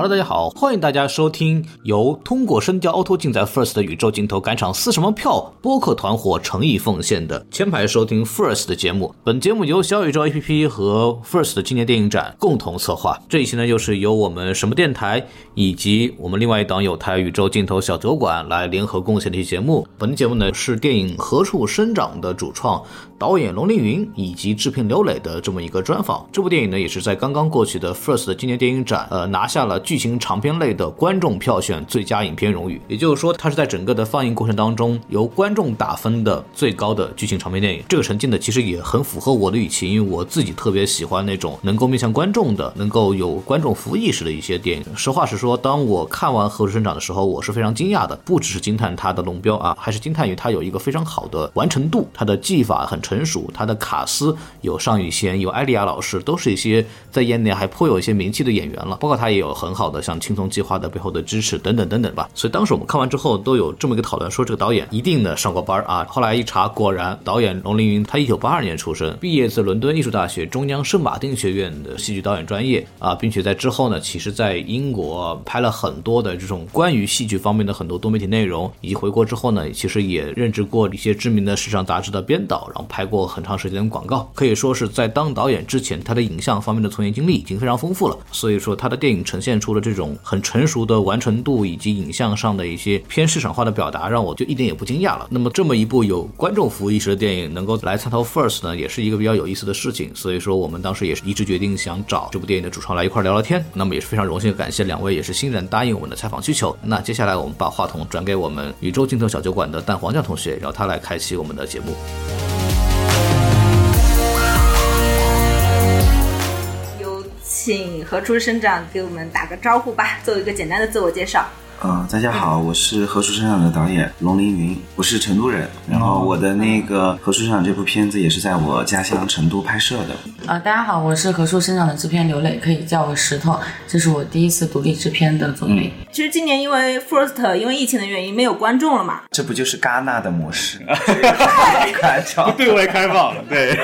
Hello，大家好，欢迎大家收听由通过深交 Auto 竞在 First 的宇宙镜头赶场撕什么票播客团伙诚意奉献的前排收听 First 的节目。本节目由小宇宙 APP 和 First 的青年电影展共同策划。这一期呢，又是由我们什么电台以及我们另外一档有台宇宙镜头小酒馆来联合贡献的一期节目。本节目呢是电影《何处生长》的主创。导演龙凌云以及制片刘磊的这么一个专访，这部电影呢也是在刚刚过去的 First 的今年电影展，呃拿下了剧情长片类的观众票选最佳影片荣誉。也就是说，它是在整个的放映过程当中由观众打分的最高的剧情长片电影。这个成绩呢其实也很符合我的预期，因为我自己特别喜欢那种能够面向观众的、能够有观众服务意识的一些电影。实话实说，当我看完《何处生长》的时候，我是非常惊讶的，不只是惊叹它的龙标啊，还是惊叹于它有一个非常好的完成度，它的技法很。成熟，他的卡斯有尚宇贤，有艾丽亚老师，都是一些在业内还颇有一些名气的演员了。包括他也有很好好的像青葱计划的背后的支持等等等等吧。所以当时我们看完之后都有这么一个讨论，说这个导演一定呢上过班啊。后来一查，果然导演龙凌云他一九八二年出生，毕业自伦敦艺术大学中央圣马丁学院的戏剧导演专业啊，并且在之后呢，其实在英国拍了很多的这种关于戏剧方面的很多多媒体内容，以及回国之后呢，其实也任职过一些知名的时尚杂志的编导，然后。拍过很长时间的广告，可以说是在当导演之前，他的影像方面的从业经历已经非常丰富了。所以说，他的电影呈现出了这种很成熟的完成度，以及影像上的一些偏市场化的表达，让我就一点也不惊讶了。那么，这么一部有观众服务意识的电影能够来参投 First 呢，也是一个比较有意思的事情。所以说，我们当时也是一致决定想找这部电影的主创来一块聊聊天。那么也是非常荣幸感谢两位，也是欣然答应我们的采访需求。那接下来我们把话筒转给我们宇宙镜头小酒馆的蛋黄酱同学，让他来开启我们的节目。请何处生长给我们打个招呼吧，做一个简单的自我介绍。呃，大家好，我是《何处生长》的导演龙凌云，我是成都人，然后我的那个《何处生长》这部片子也是在我家乡成都拍摄的。啊，大家好，我是《何处生长》的制片刘磊，可以叫我石头，这是我第一次独立制片的作品。其实今年因为 First 因为疫情的原因没有观众了嘛，这不就是戛纳的模式？开 不对外开放了，对。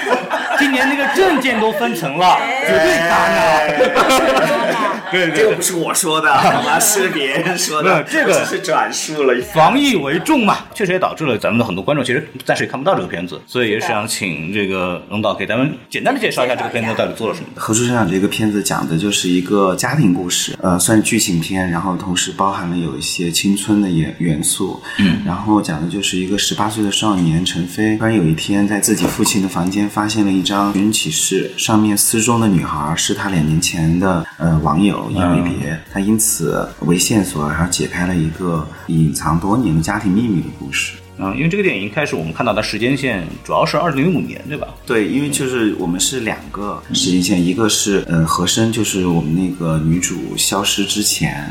今年那个证件都分成了，绝对戛纳。对，这个不是我说的，好吗？是别人说的，这个是转述了。防疫为重嘛，确实也导致了咱们的很多观众其实暂时也看不到这个片子，所以也是想请这个龙导给咱们简单的介绍一下这个片子到底做了什么。《何处生长》这个片子讲的就是一个家庭故事，呃，算是剧情片，然后同时包含了有一些青春的元元素。嗯，然后讲的就是一个十八岁的少年陈飞，突然有一天在自己父亲的房间发现了一张寻人启事，上面失踪的女孩是他两年前的呃网友。因为别，他因此为线索，然后解开了一个隐藏多年的家庭秘密的故事。嗯，因为这个电影一开始我们看到的时间线主要是二零零五年，对吧？对，因为就是我们是两个时间线，一个是呃和珅，就是我们那个女主消失之前。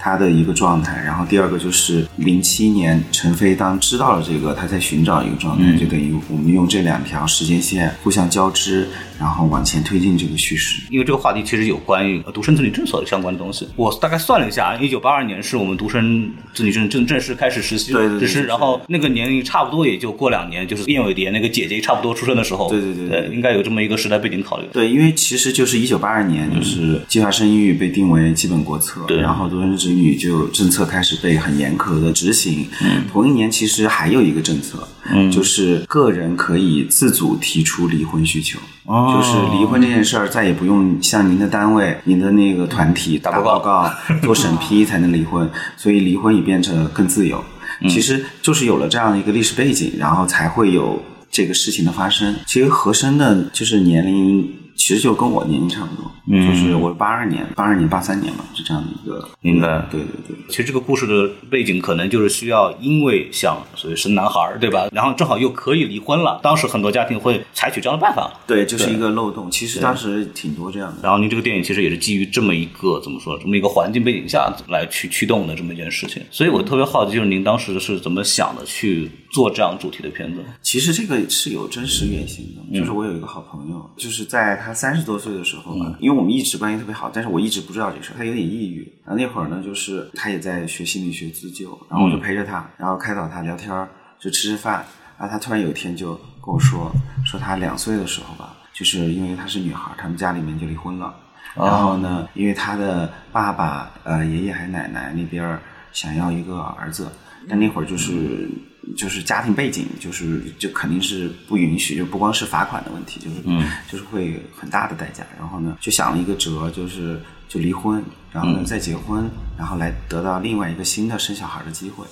她的一个状态，然后第二个就是零七年陈飞当知道了这个，他在寻找一个状态，就等于我们用这两条时间线互相交织，然后往前推进这个叙事。因为这个话题其实有关于独生子女政策的相关的东西。我大概算了一下，一九八二年是我们独生子女政正正式开始实施实施，然后那个年龄差不多也就过两年，就是燕尾蝶那个姐姐差不多出生的时候。对对对对，应该有这么一个时代背景考虑。对，因为其实就是一九八二年，就是计划生育被定为基本国策，对，然后独生子女。女就政策开始被很严苛的执行。嗯，同一年其实还有一个政策，嗯，就是个人可以自主提出离婚需求。哦，就是离婚这件事儿再也不用向您的单位、您的那个团体打报告、做审批才能离婚，所以离婚也变成更自由。其实就是有了这样的一个历史背景，然后才会有这个事情的发生。其实和珅的就是年龄。其实就跟我年龄差不多，就是我八二年、八二年、八三年嘛，是这样的一个。明白。对对对。其实这个故事的背景可能就是需要，因为想所以生男孩儿，对吧？然后正好又可以离婚了，当时很多家庭会采取这样的办法。对，就是一个漏洞。其实当时挺多这样的。然后您这个电影其实也是基于这么一个怎么说，这么一个环境背景下来去驱动的这么一件事情。所以我特别好奇，就是您当时是怎么想的去做这样主题的片子？其实这个是有真实原型的，就是我有一个好朋友，就是在。他三十多岁的时候呢，因为我们一直关系特别好，但是我一直不知道这事儿。他有点抑郁，然后那会儿呢，就是他也在学心理学自救，然后我就陪着他，然后开导他聊天儿，就吃吃饭。然后他突然有一天就跟我说，说他两岁的时候吧，就是因为她是女孩，他们家里面就离婚了。然后呢，因为他的爸爸、呃爷爷还奶奶那边儿想要一个儿子，但那会儿就是就是家庭背景，就是就肯定是不允许，就不光是罚款的问题，就是、嗯就是会很大的代价。然后呢，就想了一个辙，就是就离婚，然后呢再结婚，然后来得到另外一个新的生小孩的机会。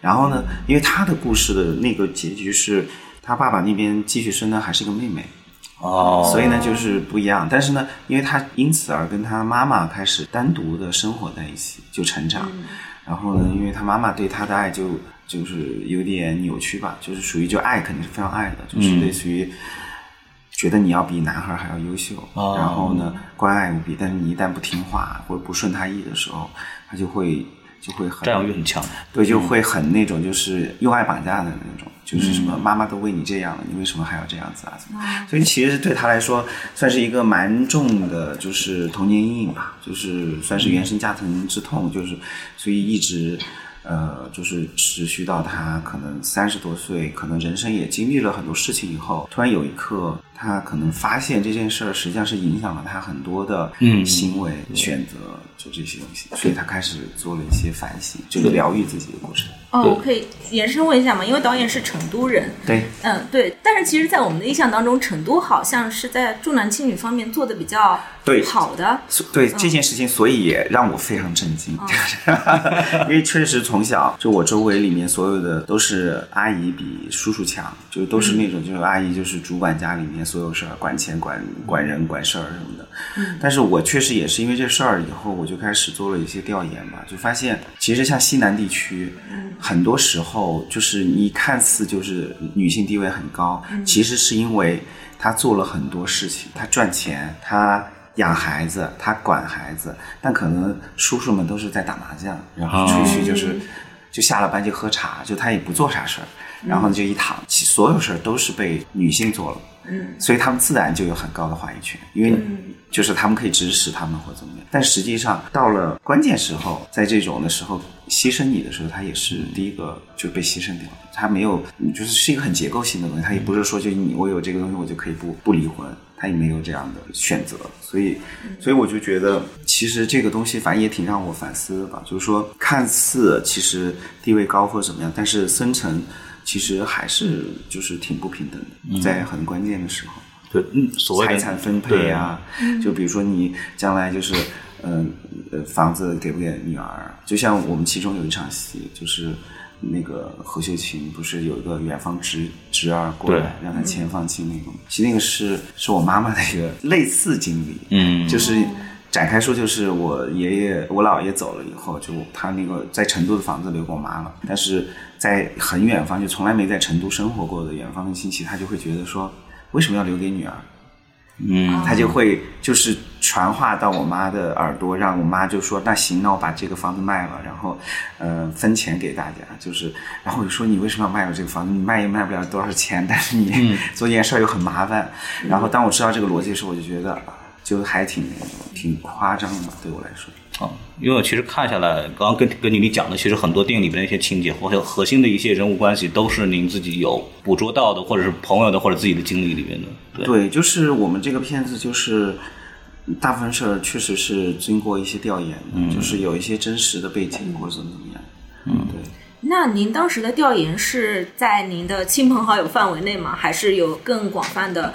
然后呢，因为他的故事的那个结局是他爸爸那边继续生的还是一个妹妹。哦，所以呢，就是不一样。但是呢，因为他因此而跟他妈妈开始单独的生活在一起，就成长。然后呢，因为他妈妈对他的爱就就是有点扭曲吧，就是属于就爱肯定是非常爱的，就是类似于觉得你要比男孩还要优秀，哦然后呢关爱无比。但是你一旦不听话或者不顺他意的时候，他就会就会很占有欲很强。对，就会很那种就是用爱绑架的那种，就是什嗯么妈妈都为你这样了，你为什么还要这样子啊？所以其实对他来说算是一个蛮重的，就是童年阴影吧，就是算是原生家庭之痛，就是所以一直。呃，就是持续到他可能三十多岁，可能人生也经历了很多事情以后，突然有一刻，他可能发现这件事儿实际上是影响了他很多的嗯行为、选择，就这些东西，所以他开始做了一些反省，就是疗愈自己的过程。哦，我可以延伸问一下吗？因为导演是成都人，对，嗯，对。但是其实，在我们的印象当中，成都好像是在重男轻女方面做的比较对好的。所对这件事情，所以也让我非常震惊，因为确实从小就我周围里面所有的都是阿姨比叔叔强，就都是那种就是阿姨就是主管家里面所有事儿，管钱管管人管事儿什么的。但是我确实也是因为这事儿以后，我就开始做了一些调研嘛，就发现其实像西南地区，很多时候就是你看似就是女性地位很高，其实是因为她做了很多事情，她赚钱，她。养孩子，她管孩子，但可能叔叔们都是在打麻将，然后出去就是、就下了班就喝茶，就他也不做啥事儿，然后就一躺，其所有事儿都是被女性做了，嗯，所以他们自然就有很高的话语权，因为就是他们可以指使他们或怎么样，但实际上到了关键时候，在这种的时候牺牲你的时候，他也是第一个就被牺牲掉的，他没有就是是一个很结构性的东西，他也不是说就你我有这个东西我就可以不不离婚。他也没有这样的选择，所以，所以我就觉得，其实这个东西反正也挺让我反思的吧。就是说，看似其实地位高或者怎么样，但是深层其实还是就是挺不平等的，在很关键的时候，对，嗯，所谓财产分配啊，就比如说你将来就是，嗯呃，房子给不给女儿？就像我们其中有一场戏，就是。那个何秀琴不是有一个远方侄侄儿过来让她签放弃那个吗？其实那个是是我妈妈的一个类似经历，嗯，就是展开说，就是我爷爷我姥爷走了以后，就他那个在成都的房子留给我妈了，但是在很远方就从来没在成都生活过的远方的亲戚，他就会觉得说为什么要留给女儿？嗯，他就会就是传话到我妈的耳朵，让我妈就说那行，那我把这个房子卖了，然后呃分钱给大家，就是，然后我就说你为什么要卖了这个房子？你卖也卖不了多少钱，但是你 做这件事儿又很麻烦。然后当我知道这个逻辑的时候，我就觉得就还挺那种挺夸张的，对我来说。啊，因为我其实看下来，刚刚跟跟你你讲的，其实很多电影里边的一些情节，或者核心的一些人物关系，都是您自己有捕捉到的，或者是朋友的，或者自己的经历里面的。对，对，就是我们这个片子，就是大部分事儿确实是经过一些调研的，就是有一些真实的背景或者怎么怎么样。嗯，对。那您当时的调研是在您的亲朋好友范围内吗？还是有更广泛的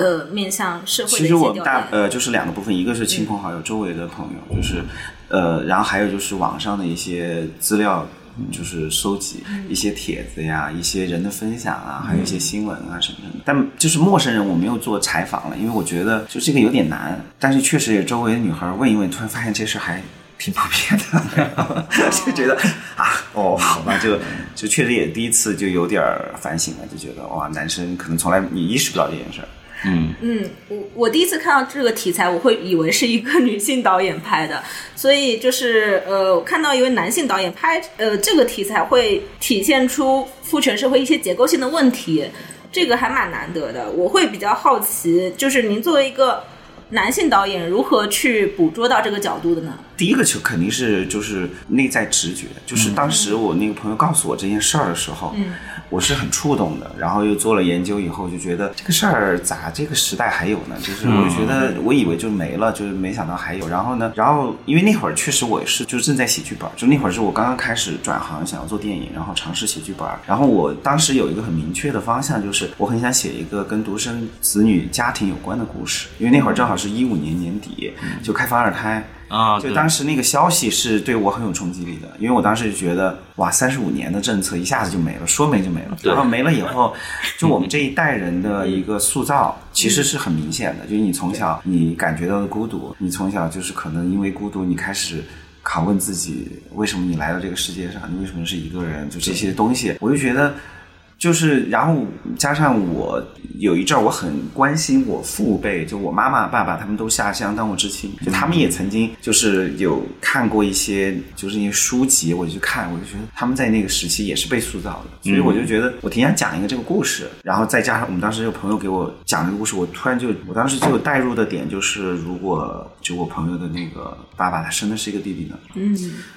呃面向社会其实我？大呃就是两个部分，一个是亲朋好友、周围的朋友，就是呃，然后还有就是网上的一些资料。就是收集一些帖子呀，一些人的分享啊，还有一些新闻啊什么的。但就是陌生人，我没有做采访了，因为我觉得就这个有点难。但是确实也周围的女孩问一问，突然发现这事还挺普遍的，就觉得啊，哦，好吧，就就确实也第一次就有点反省了，就觉得哇，男生可能从来你意识不到这件事儿。嗯，嗯，我我第一次看到这个题材，我会以为是一个女性导演拍的，所以就是呃，我看到一位男性导演拍呃这个题材，会体现出父权社会一些结构性的问题，这个还蛮难得的。我会比较好奇，就是您作为一个男性导演，如何去捕捉到这个角度的呢？第一个就肯定是就是内在直觉，就是当时我那个朋友告诉我这件事儿的时候，嗯我是很触动的。然后又做了研究以后，就觉得这个事儿咋这个时代还有呢？就是我就觉得我以为就没了，就是没想到还有。然后呢，然后因为那会儿确实我也是就正在写剧本，就那会儿是我刚刚开始转行，想要做电影，然后尝试写剧本。然后我当时有一个很明确的方向，就是我很想写一个跟独生子女家庭有关的故事，因为那会儿正好是一五年年底，就开放二胎。啊，就当时那个消息是对我很有冲击力的，因为我当时就觉得哇，三十五年的政策一下子就没了，说没就没了。对然后没了以后，就我们这一代人的一个塑造其实是很明显的，就是你从小你感觉到的孤独，你从小就是可能因为孤独，你开始。拷问自己，为什么你来到这个世界上？你为什么是一个人？就这些东西，我就觉得，就是，然后加上我有一阵儿，我很关心我父辈，就我妈妈、爸爸他们都下乡当过知青，就他们也曾经就是有看过一些就是一些书籍，我就去看，我就觉得他们在那个时期也是被塑造的，所以我就觉得我挺想讲一个这个故事，然后再加上我们当时有朋友给我讲这个故事，我突然就我当时就有带入的点就是，如果就我朋友的那个爸爸他生的是一个弟弟呢，嗯。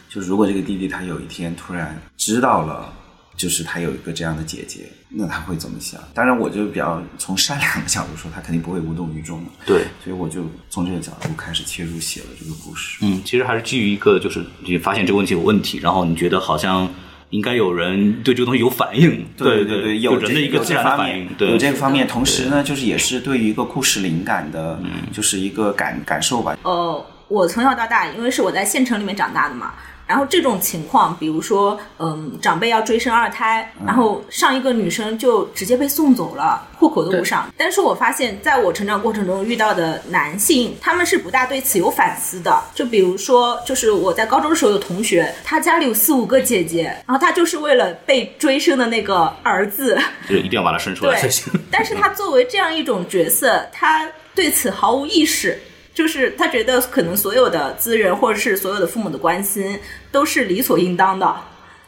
就如果这个弟弟他有一天突然知道了，就是他有一个这样的姐姐，那他会怎么想？当然，我就比较从善良的角度说，他肯定不会无动于衷的。对，所以我就从这个角度开始切入写了这个故事。嗯，其实还是基于一个，就是你发现这个问题有问题，然后你觉得好像应该有人对这个东西有反应，对对对，有人的一个自然的反应，对，有这个方面。同时呢，就是也是对于一个故事灵感的，就是一个感感受吧。呃，我从小到大，因为是我在县城里面长大的嘛，然后这种情况，比如说，嗯，长辈要追生二胎，然后上一个女生就直接被送走了，户口都不上。但是我发现，在我成长过程中遇到的男性，他们是不大对此有反思的。就比如说，就是我在高中的时候有同学，他家里有四五个姐姐，然后他就是为了被追生的那个儿子，就一定要把他生出来才行。但是他作为这样一种角色，他对此毫无意识，就是他觉得可能所有的资源或者是所有的父母的关心都是理所应当的，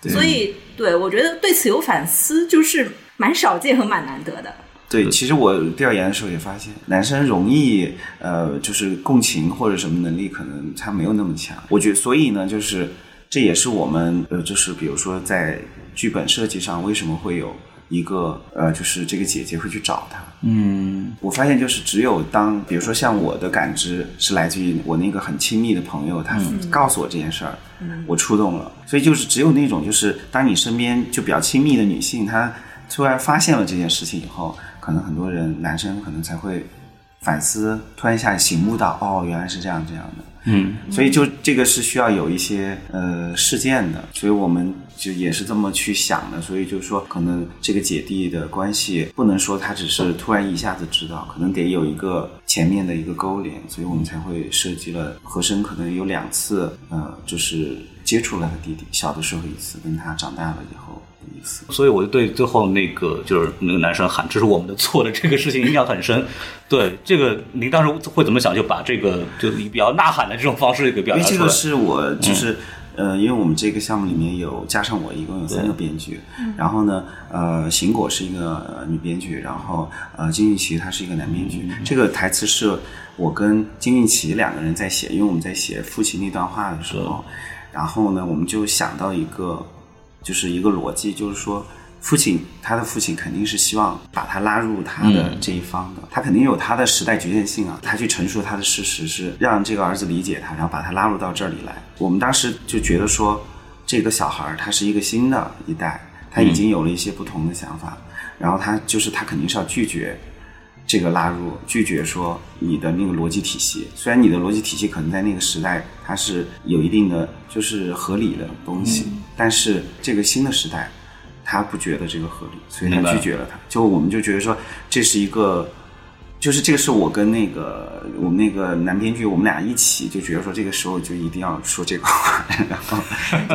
所以对我觉得对此有反思，就是蛮少见和蛮难得的。对，其实我调研的时候也发现，男生容易呃，就是共情或者什么能力，可能他没有那么强。我觉得，所以呢，就是这也是我们呃，就是比如说在剧本设计上，为什么会有一个呃，就是这个姐姐会去找他。嗯，我发现就是只有当，比如说像我的感知是来自于我那个很亲密的朋友，他告诉我这件事儿，我触动了。所以就是只有那种，就是当你身边就比较亲密的女性，她突然发现了这件事情以后，可能很多人男生可能才会反思，突然一下醒悟到，哦，原来是这样这样的。嗯，所以就这个是需要有一些呃事件的，所以我们就也是这么去想的。所以就是说，可能这个姐弟的关系不能说他只是突然一下子知道，可能得有一个前面的一个勾连，所以我们才会设计了和珅可能有两次，呃，就是接触了他弟弟，小的时候一次，跟他长大了以后一次。所以我就对最后那个就是那个男生喊“这是我们的错”的这个事情印象很深。对这个，您当时会怎么想？就把这个就以比较呐喊的这种方式给表达出来。因为这个是我就是。呃，因为我们这个项目里面有加上我，一共有三个编剧。然后呢，呃，邢果是一个呃女编剧，然后呃，金玉琪她是一个男编剧。这个台词是我跟金玉琪两个人在写，因为我们在写父亲那段话的时候，然后呢，我们就想到一个，就是一个逻辑，就是说。父亲，他的父亲肯定是希望把他拉入他的这一方的，他肯定有他的时代局限性啊。他去陈述他的事实是让这个儿子理解他，然后把他拉入到这里来。我们当时就觉得说，这个小孩儿他是一个新的一代，他已经有了一些不同的想法，然后他就是他肯定是要拒绝这个拉入，拒绝说你的那个逻辑体系。虽然你的逻辑体系可能在那个时代它是有一定的就是合理的东西，但是这个新的时代。他不觉得这个合理，所以他拒绝了他。就我们就觉得说，这是一个，就是这个是我跟那个我们那个男编剧，我们俩一起就觉得说，这个时候就一定要说这个话，然后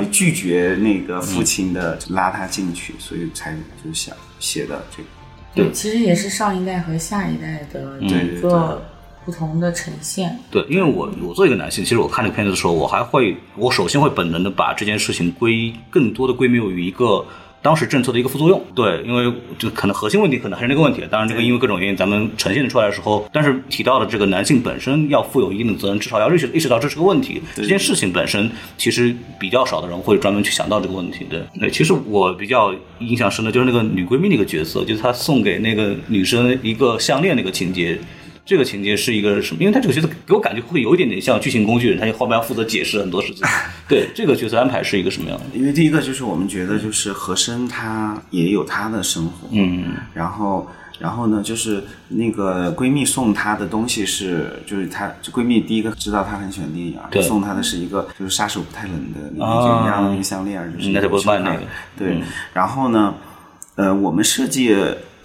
就拒绝那个父亲的拉他进去，所以才就想写的这个。对，其实也是上一代和下一代的一个不同的呈现。对，因为我我作为一个男性，其实我看这个片子的时候，我还会，我首先会本能的把这件事情归更多的归谬于一个。当时政策的一个副作用。对，因为就可能核心问题可能还是那个问题。当然，这个因为各种原因，咱们呈现出来的时候，但是提到的这个男性本身要负有一定的责任，至少要意识意识到这是个问题。这件事情本身其实比较少的人会专门去想到这个问题。对，对，其实我比较印象深的就是那个女闺蜜那个角色，就是她送给那个女生一个项链那个情节。这个情节是一个什么？因为他这个角色给我感觉会有一点点像剧情工具人，他后面要负责解释很多事情。对这个角色安排是一个什么样的？因为第一个就是我们觉得就是和珅他也有他的生活，嗯，然后然后呢，就是那个闺蜜送她的东西是，就是她闺蜜第一个知道她很喜欢电影，对送她的是一个就是杀手不太冷的那啊个一样的那个项链，就是那就不是卖那个对嗯，然后呢，呃，我们设计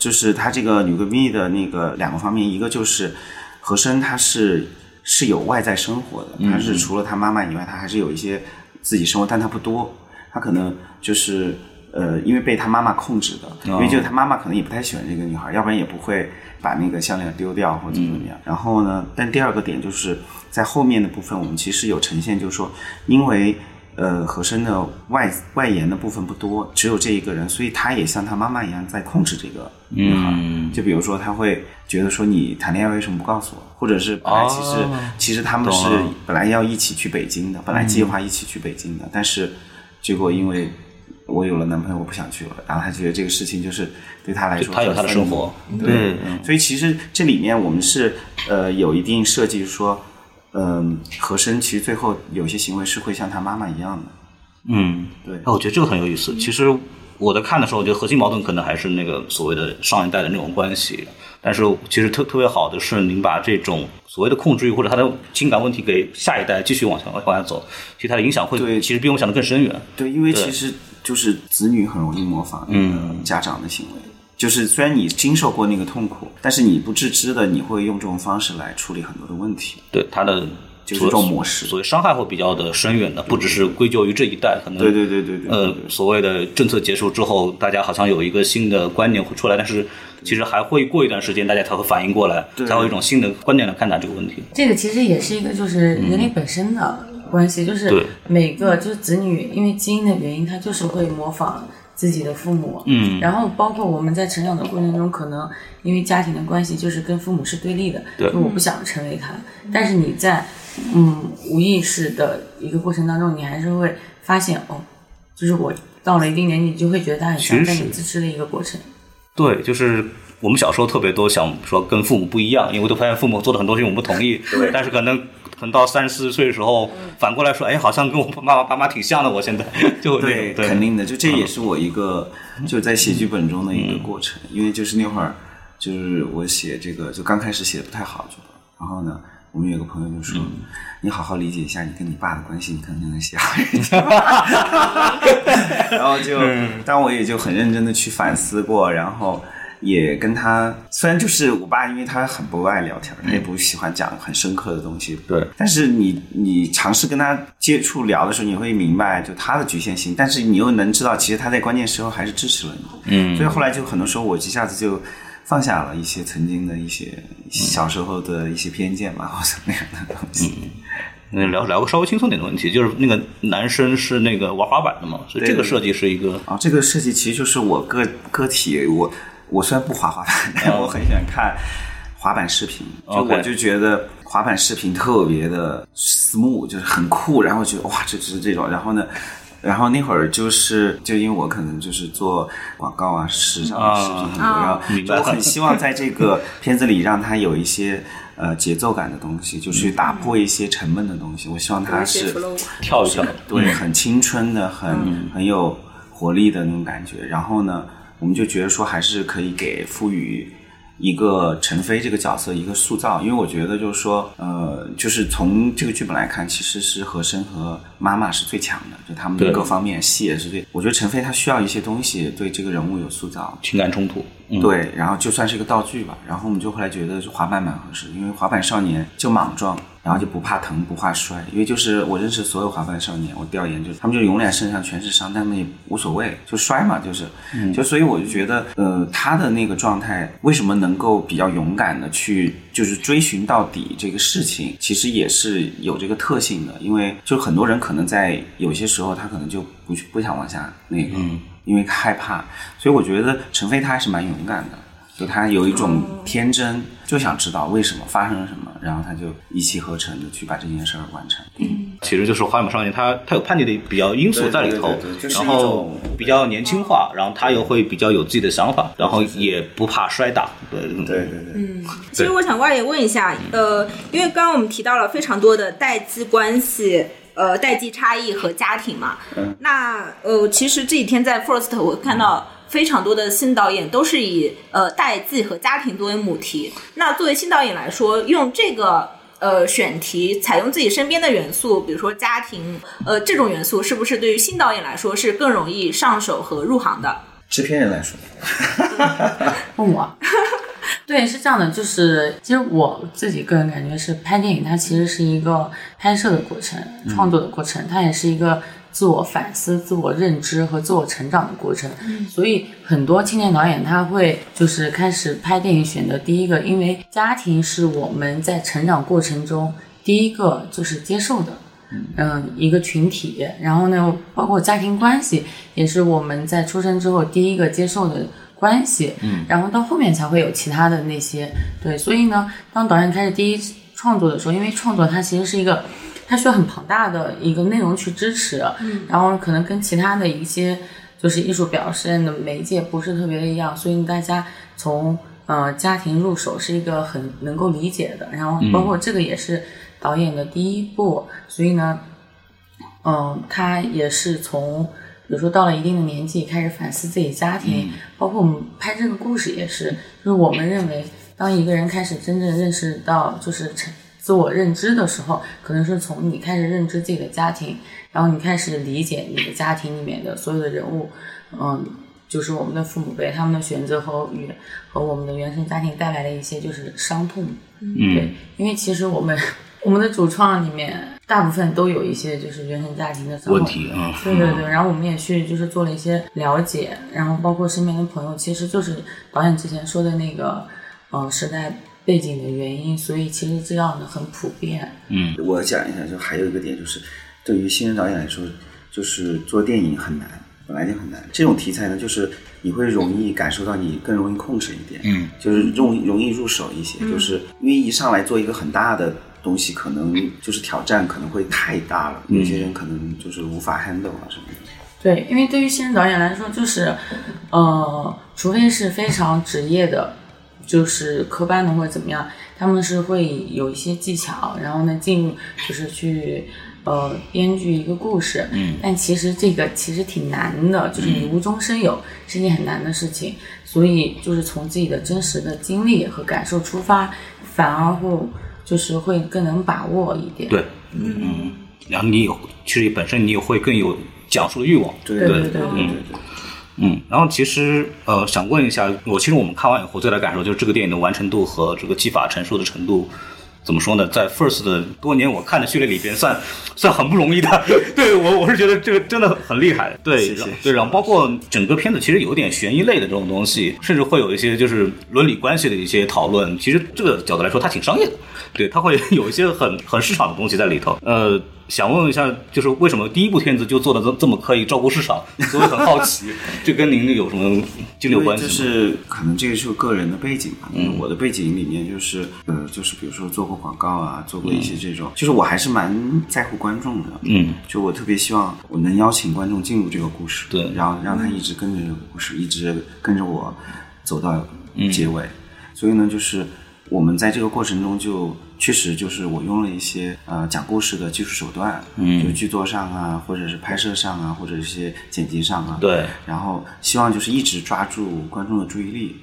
就是她这个女闺蜜的那个两个方面，一个就是和珅他是是有外在生活的，他是除了他妈妈以外，他还是有一些自己生活，但他不多，他可能就是。呃，因为被他妈妈控制的，因为就是她妈妈可能也不太喜欢这个女孩，要不然也不会把那个项链丢掉或者怎么样。然后呢，但第二个点就是在后面的部分，我们其实有呈现，就是说，因为呃和珅的外外延的部分不多，只有这一个人，所以他也像他妈妈一样在控制这个女孩。嗯就比如说，他会觉得说你谈恋爱为什么不告诉我，或者是本来其实、哦其实他们是本来要一起去北京的，本来计划一起去北京的，但是结果因为我有了男朋友，我不想去了，然后他觉得这个事情就是对他来说，他有他的生活，对，嗯。所以其实这里面我们是呃有一定设计，说，嗯、和珅其实最后有些行为是会像他妈妈一样的，嗯，对哎，我觉得这个很有意思。其实我在看的时候，我觉得核心矛盾可能还是那个所谓的上一代的那种关系。但是其实特特别好的是，您把这种所谓的控制欲或者他的情感问题给下一代继续往下往下走，其实它的影响会对其实比我们想的更深远。对，因为其实就是子女很容易模仿那个家长的行为。就是虽然你经受过那个痛苦，但是你不自知的，你会用这种方式来处理很多的问题。对他的就是这种模式所以伤害会比较的深远的，不只是归咎于这一代，可能对对对对对对呃，所谓的政策结束之后，大家好像有一个新的观念会出来，但是其实还会过一段时间，大家才会反应过来，才会有一种新的观点来看待这个问题。这个其实也是一个就是人类本身的关系，就是每个就是子女因为基因的原因，他就是会模仿自己的父母，嗯。然后包括我们在成长的过程中，可能因为家庭的关系，就是跟父母是对立的，对。就我不想成为他，但是你在嗯无意识的一个过程当中，你还是会发现哦，就是我到了一定年纪，你就会觉得他很像，其实是。你自知的一个过程。对，就是我们小时候特别多想说跟父母不一样，因为都发现父母做的很多事情我们不同意，对，但是可能。可能到三四十四岁的时候，反过来说，哎，好像跟我爸爸爸妈挺像的。我现在 就对，对，肯定的，就这也是我一个就在写剧本中的一个过程，因为就是那会儿，就是我写这个，就刚开始写的不太好剧本，然后呢，我们有个朋友就说，你好好理解一下你跟你爸的关系，你可能能写好一点。然后就，但我也就很认真的去反思过，然后。也跟他，虽然就是我爸，因为他很不爱聊天，他也不喜欢讲很深刻的东西，对。但是你你尝试跟他接触聊的时候，你会明白就他的局限性，但是你又能知道，其实他在关键时候还是支持了你。嗯。所以后来就很多时候我一下子就放下了一些曾经的一些小时候的一些偏见嘛，或者那样的东西。嗯，聊聊个稍微轻松点的问题，就是那个男生是那个玩滑板的嘛，所以这个设计是一个啊，这个设计其实就是我个个体，我我虽然不滑滑板，但我很喜欢看滑板视频，就我就觉得滑板视频特别的 smooth，就是很酷，然后觉得哇，这只是这种，然后呢。然后那会儿就是，就因为我可能就是做广告啊、时尚的视频很多，啊然后就我很希望在这个 片子里让它有一些呃节奏感的东西，就去打破一些沉闷的东西。我希望它有一些是跳一跳，对，很青春的，很、嗯很有活力的那种感觉。然后呢，我们就觉得说，还是可以给赋予一个陈飞这个角色一个塑造，因为我觉得就是说，呃，就是从这个剧本来看，其实是和珅和妈妈是最强的，就他们的各方面戏也是最。我觉得陈飞他需要一些东西对这个人物有塑造，情感冲突，嗯，对，然后就算是一个道具吧。然后我们就后来觉得是滑板蛮合适，因为滑板少年就莽撞，然后就不怕疼不怕摔。因为就是我认识所有滑板少年，我调研就是他们就永远身上全是伤，但他们也无所谓，就摔嘛，就是，就所以我就觉得，呃，他的那个状态为什么能够比较勇敢的去就是追寻到底这个事情，其实也是有这个特性的，因为就很多人可能在有些时候他可能就不不想往下那个。因为害怕，所以我觉得陈飞他还是蛮勇敢的，就他有一种天真，就想知道为什么发生了什么，然后他就一气呵成的去把这件事儿完成。其实就是《花木少年》，他他有叛逆的比较因素在里头。然后比较年轻化，然后他又会比较有自己的想法，然后也不怕摔打，对对对对，其实我想外也问一下，呃，因为刚刚我们提到了非常多的代际关系。呃，代际差异和家庭嘛，那呃，其实这几天在 First 我看到非常多的新导演都是以呃代际和家庭作为母题。那作为新导演来说，用这个呃选题，采用自己身边的元素，比如说家庭，呃这种元素，是不是对于新导演来说是更容易上手和入行的？制片人来说，问我。对，是这样的，就是其实我自己个人感觉是拍电影，它其实是一个拍摄的过程、创作的过程，它也是一个自我反思、自我认知和自我成长的过程。所以很多青年导演他会就是开始拍电影，选择第一个，因为家庭是我们在成长过程中第一个就是接受的。嗯，一个群体，然后呢，包括家庭关系，也是我们在出生之后第一个接受的关系。嗯，然后到后面才会有其他的那些。对，所以呢，当导演开始第一创作的时候，因为创作它其实是一个，它需要很庞大的一个内容去支持。嗯，然后可能跟其他的一些就是艺术表现的媒介不是特别的一样，所以大家从呃家庭入手是一个很能够理解的。然后包括这个也是。导演的第一部，所以呢，嗯，他也是从，比如说到了一定的年纪开始反思自己家庭，包括我们拍这个故事也是，就是我们认为，当一个人开始真正认识到就是成自我认知的时候，可能是从你开始认知自己的家庭，然后你开始理解你的家庭里面的所有的人物，嗯，就是我们的父母辈他们的选择和与和我们的原生家庭带来的一些就是伤痛，嗯。对，因为其实我们。我们的主创里面大部分都有一些就是原生家庭的问题啊，对对对，然后我们也去就是做了一些了解，然后包括身边的朋友，其实就是导演之前说的那个呃时代背景的原因，所以其实这样的很普遍。嗯，我讲一下，就还有一个点就是，对于新人导演来说，就是做电影很难，本来就很难。这种题材呢，就是你会容易感受到你更容易控制一点，嗯，就是容容易入手一些，就是因为一上来做一个很大的。东西可能就是挑战可能会太大了，有些人可能就是无法 handle 啊什么的。对，因为对于新人导演来说，就是呃，除非是非常职业的，就是科班的或者怎么样，他们是会有一些技巧，然后呢进入就是去呃编剧一个故事。嗯。但其实这个其实挺难的，就是你无中生有是一件很难的事情，所以就是从自己的真实的经历和感受出发，反而会。就是会更能把握一点，对，嗯，然后你有其实本身你也会更有讲述的欲望，对对对对对，嗯，然后其实呃想问一下，我其实我们看完以后最大感受就是这个电影的完成度和这个技法成熟的程度。怎么说呢？在 First 的多年我看的序列里边，算算很不容易的。对我，我是觉得这个真的很厉害。对，对，然后包括整个片子其实有点悬疑类的这种东西，甚至会有一些就是伦理关系的一些讨论。其实这个角度来说，它挺商业的。对，它会有一些很很市场的东西在里头。呃。想问一下，就是为什么第一部片子就做的这这么可以照顾市场？所以很好奇，这跟您有什么经历有关系？就是可能这个是个人的背景吧。嗯，我的背景里面就是呃，就是比如说做过广告啊，做过一些这种，就是我还是蛮在乎观众的。嗯，就我特别希望我能邀请观众进入这个故事，对，然后让他一直跟着这个故事，一直跟着我走到结尾。所以呢，就是我们在这个过程中就。确实，就是我用了一些呃讲故事的技术手段，嗯，就剧作上啊，或者是拍摄上啊，或者一些剪辑上啊，对，然后希望就是一直抓住观众的注意力，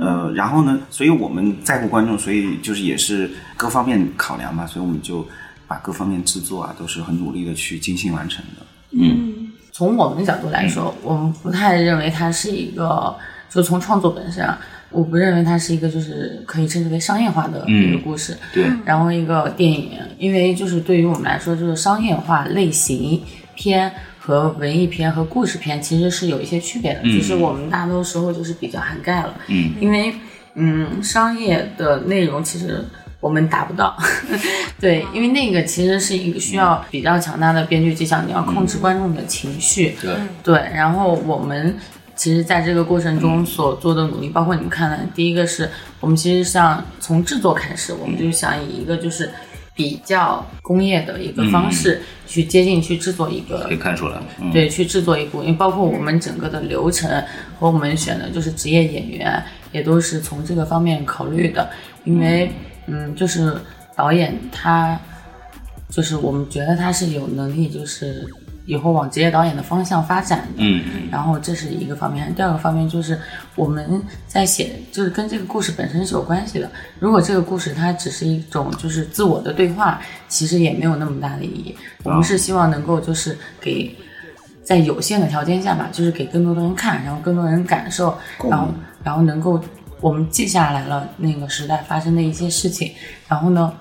呃，然后呢，所以我们在乎观众，所以就是也是各方面考量嘛，所以我们就把各方面制作啊都是很努力的去精心完成的。嗯，从我们的角度来说，我们不太认为它是一个，就从创作本身。啊。我不认为它是一个就是可以称之为商业化的一个故事，对。然后一个电影，因为就是对于我们来说，就是商业化类型片和文艺片和故事片其实是有一些区别的，就是我们大多时候就是比较涵盖了，嗯。因为嗯，商业的内容其实我们达不到。对，因为那个其实是一个需要比较强大的编剧技巧，你要控制观众的情绪。对对，然后我们其实在这个过程中所做的努力，包括你们看的，第一个是我们其实像从制作开始，我们就想以一个就是比较工业的一个方式去接近去制作一个可以看出来，嗯，对，去制作一部，因为包括我们整个的流程和我们选的就是职业演员，也都是从这个方面考虑的。因为，嗯，就是导演他，就是我们觉得他是有能力，就是以后往职业导演的方向发展的。嗯嗯然后这是一个方面，第二个方面就是我们在写，就是跟这个故事本身是有关系的。如果这个故事它只是一种就是自我的对话，其实也没有那么大的意义。我们是希望能够就是给在有限的条件下吧，就是给更多的人看，然后更多人感受，然后然后能够我们记下来了那个时代发生的一些事情，然后呢，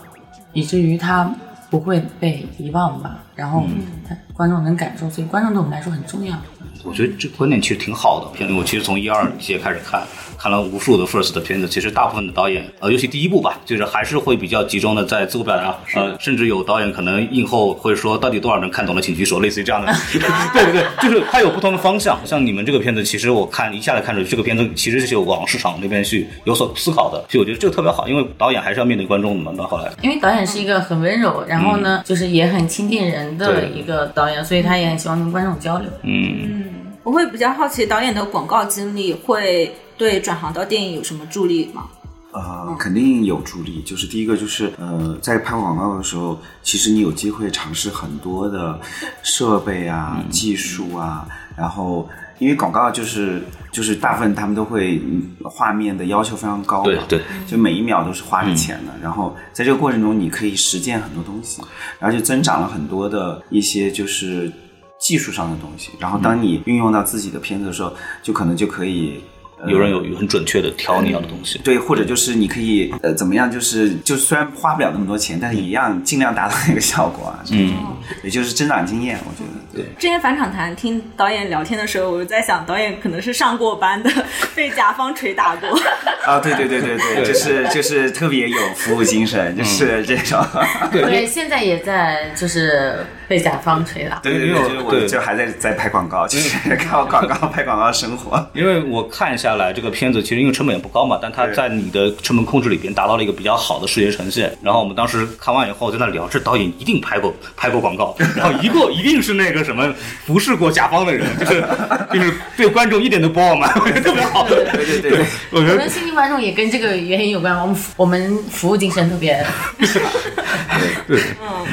以至于它不会被遗忘吧，然后他观众能感受，所以观众对我们来说很重要。我觉得这个观点其实挺好的。片子我其实从一二届开始看，看了无数的 First 的片子，其实大部分的导演，呃，尤其第一部吧，就是还是会比较集中的在自我表达，呃，甚至有导演可能映后会说，到底多少人看懂了，请举手，类似于这样的。对对对，就是它有不同的方向。像你们这个片子，其实我看一下来看出，这个片子其实是有往市场那边去有所思考的，所以我觉得这个特别好，因为导演还是要面对观众的嘛。到后来，因为导演是一个很温柔，然后呢，就是也很亲近人的一个导演，所以他也很希望跟观众交流。嗯，我会比较好奇，导演的广告经历会对转行到电影有什么助力吗？呃，肯定有助力。就是第一个，就是呃，在拍广告的时候，其实你有机会尝试很多的设备啊、技术啊，然后因为广告就是就是大部分他们都会嗯画面的要求非常高嘛，对对，就每一秒都是花着钱的。然后在这个过程中，你可以实践很多东西，然后就增长了很多的一些就是技术上的东西。然后当你运用到自己的片子的时候，就可能就可以。呃有人有余很准确的挑你要的东西。对，或者就是你可以呃怎么样，就是就虽然花不了那么多钱，但是一样尽量达到那个效果啊。嗯，也就是增长经验，我觉得对。之前返场谈听导演聊天的时候，我就在想，导演可能是上过班的，被甲方捶打过。啊，对对对对对，就是就是特别有服务精神，就是这种。对，现在也在就是被甲方捶打。对对对，就是我就还在在拍广告，就是靠广告拍广告生活。因为我看一下来，这个片子其实因为成本也不高嘛，但它在你的成本控制里边达到了一个比较好的视觉呈现。然后我们当时看完以后在那聊，这导演一定拍过拍过广告，然后一个一定是那个什么服侍过甲方的人，就是就是对观众一点都不傲慢，我觉得特别好。对对对对，我觉得可能新进观众也跟这个原因有关，我们我们服务精神特别。对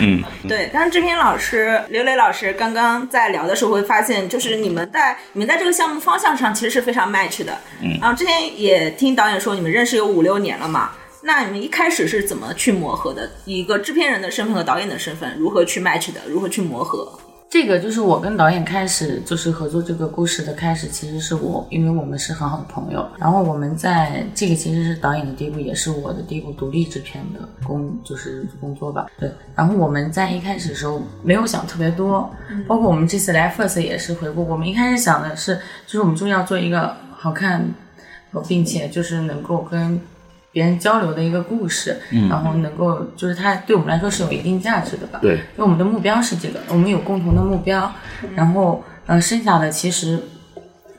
嗯，对，但是制片老师刘磊老师刚刚在聊的时候会发现，就是你们在你们在这个项目方向上其实是非常 match 的。嗯，然后之前也听导演说你们认识有五六年了嘛，那你们一开始是怎么去磨合的？以一个制片人的身份和导演的身份，如何去 match 的？如何去磨合？这个就是我跟导演开始就是合作这个故事的开始，其实是我，因为我们是很好的朋友。然后我们在这个其实是导演的第一部，也是我的第一部独立制片的工，就是工作吧。对。然后我们在一开始的时候没有想特别多，包括我们这次来 First 也是回顾，我们一开始想的是，就是我们终于要做一个好看，并且就是能够跟。别人交流的一个故事，然后能够就是它对我们来说是有一定价值的吧。对因为我们的目标是这个，我们有共同的目标，然后呃，剩下的其实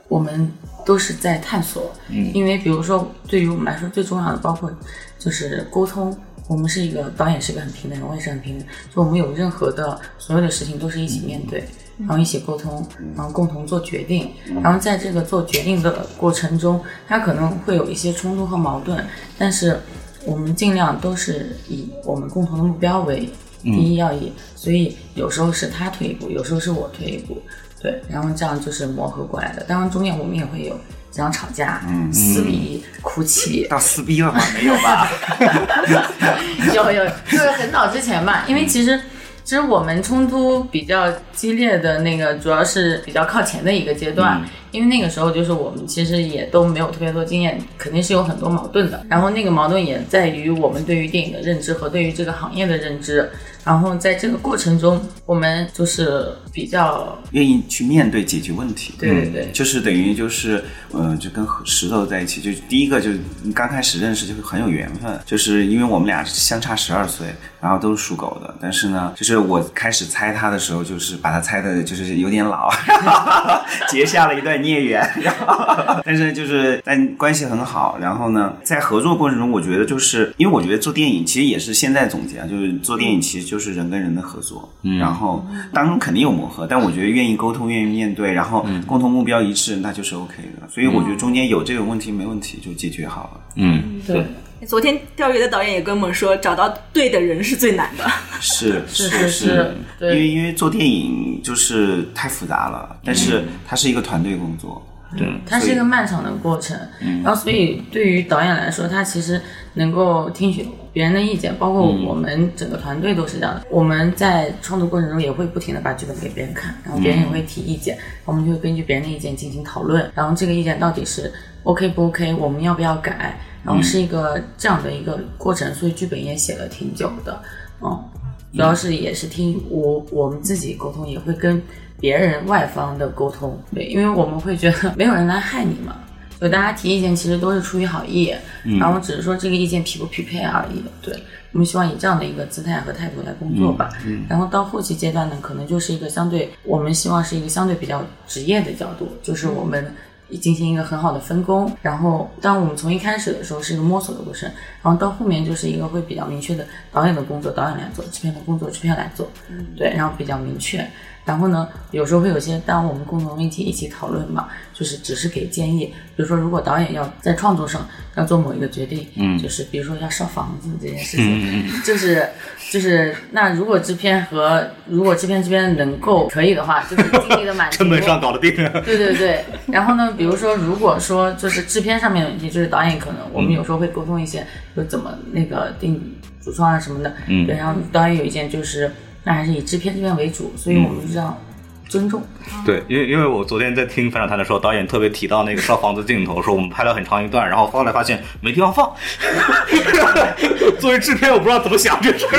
我们都是在探索。嗯，因为比如说对于我们来说最重要的，包括就是沟通。我们是一个导演，是一个很平等人，我也是很平等。就我们有任何的所有的事情都是一起面对，然后一起沟通，然后共同做决定。然后在这个做决定的过程中，他可能会有一些冲突和矛盾，但是我们尽量都是以我们共同的目标为第一要义。所以有时候是他退一步，有时候是我退一步，对，然后这样就是磨合过来的。当然中间我们也会有经常吵架、撕逼、哭泣，到撕逼了吗？没有吧？有有，就是很早之前吧，因为其实其实我们冲突比较激烈的那个，主要是比较靠前的一个阶段，因为那个时候就是我们其实也都没有特别多经验，肯定是有很多矛盾的。然后那个矛盾也在于我们对于电影的认知和对于这个行业的认知。然后在这个过程中，我们就是比较愿意去面对解决问题。对对对，就是等于就是，呃，就跟石头在一起，就第一个就是刚开始认识就是很有缘分，就是因为我们俩相差十二岁，然后都是属狗的，但是呢，就是我开始猜他的时候，就是把他猜的就是有点老，结下了一段孽缘，然后但是就是但关系很好，然后呢，在合作过程中，我觉得就是因为我觉得做电影其实也是现在总结啊，就是做电影其实就是人跟人的合作，然后当肯定有磨合，但我觉得愿意沟通，愿意面对，然后共同目标一致，那就是 OK 的。所以我觉得中间有这个问题没问题，就解决好了。嗯，对。昨天钓鱼的导演也跟我们说，找到对的人是最难的。是 是是是是因为因为做电影就是太复杂了，但是它是一个团队工作。对，它是一个漫长的过程，然后所以对于导演来说，他其实能够听取别人的意见，包括我们整个团队都是这样的。我们在创作过程中也会不停的把剧本给别人看，然后别人也会提意见，我们就会根据别人的意见进行讨论，然后这个意见到底是 OK 不 OK，我们要不要改，然后是一个这样的一个过程，所以剧本也写了挺久的，嗯，主要是也是听我我们自己沟通，也会跟别人外方的沟通，对，因为我们会觉得没有人来害你嘛，所以大家提意见其实都是出于好意，然后只是说这个意见匹不匹配而已，对。我们希望以这样的一个姿态和态度来工作吧，然后到后期阶段呢，可能就是一个相对，我们希望是一个相对比较职业的角度，就是我们进行一个很好的分工，然后当我们从一开始的时候是一个摸索的过程，然后到后面就是一个会比较明确的导演的工作导演来做，制片的工作制片来做，对，然后比较明确。然后呢，有时候会有些，当我们共同问题一起讨论嘛，就是只是给建议。比如说，如果导演要在创作上要做某一个决定，嗯，就是比如说要烧房子这件事情，就是就是那如果制片和如果制片这边能够可以的话，就是尽力的满足 成本上搞得定。对对对，然后呢，比如说，如果说就是制片上面的问题，就是导演可能我们有时候会沟通一些，就怎么那个定主创啊什么的，嗯，对，然后导演有一件就是，那还是以制片这边为主，所以我们就这样尊重。对，因为因为我昨天在听反转谈的时候，导演特别提到那个烧房子镜头，说我们拍了很长一段，然后后来发现没地方放。作为制片，我不知道怎么想这事儿。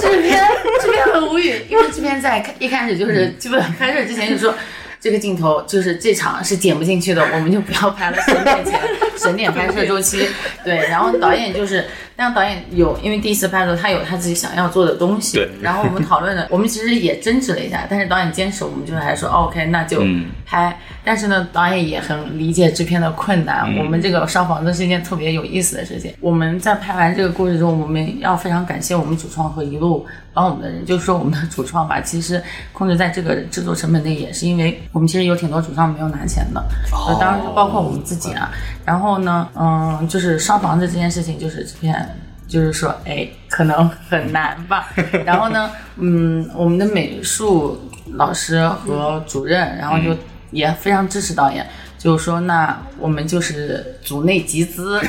制片制片很无语，因为制片在一开始就是基本拍摄之前就说。这个镜头就是这场是剪不进去的，我们就不要拍了，省点钱，省点拍摄周期。对，然后导演就是，让导演有，因为第一次拍的时候他有他自己想要做的东西。对。然后我们讨论了，我们其实也争执了一下，但是导演坚持，我们就还说、哦、OK，那就拍。但是呢，导演也很理解制片的困难。我们这个烧房子是一件特别有意思的事情。我们在拍完这个过程中，我们要非常感谢我们主创和一路帮我们的人，就是说我们的主创吧，其实控制在这个制作成本内，也是因为我们其实有挺多主创没有拿钱的，呃，当然就包括我们自己啊。然后呢，嗯，就是烧房子这件事情，就是制片。就是说，哎，可能很难吧。然后呢，嗯，我们的美术老师和主任，然后就也非常支持导演，就是说，那我们就是组内集资。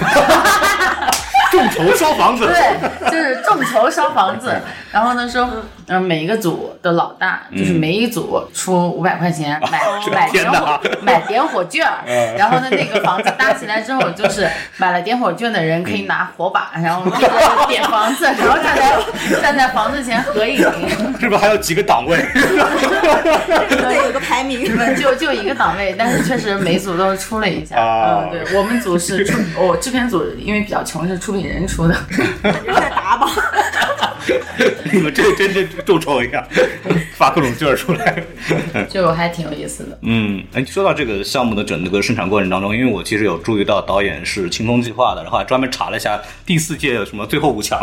众筹烧房子，对，就是众筹烧房子。然后呢说，嗯，每一个组的老大，就是每一组出五百块钱买买点火买点火券。然后呢，那个房子搭起来之后，就是买了点火券的人可以拿火把，然后点房子，然后站在站在房子前合影。是不是还有几个档位？对，有个排名，就就一个档位，但是确实每组都出了一下。嗯，对我们组是出，我制片组因为比较穷，是出品人出的。你们这真真众筹一下，发各种券出来，就还挺有意思的。嗯，哎，说到这个项目的整个生产过程当中，因为我其实有注意到导演是清风计划的，然后还专门查了一下第四届什么最后五强，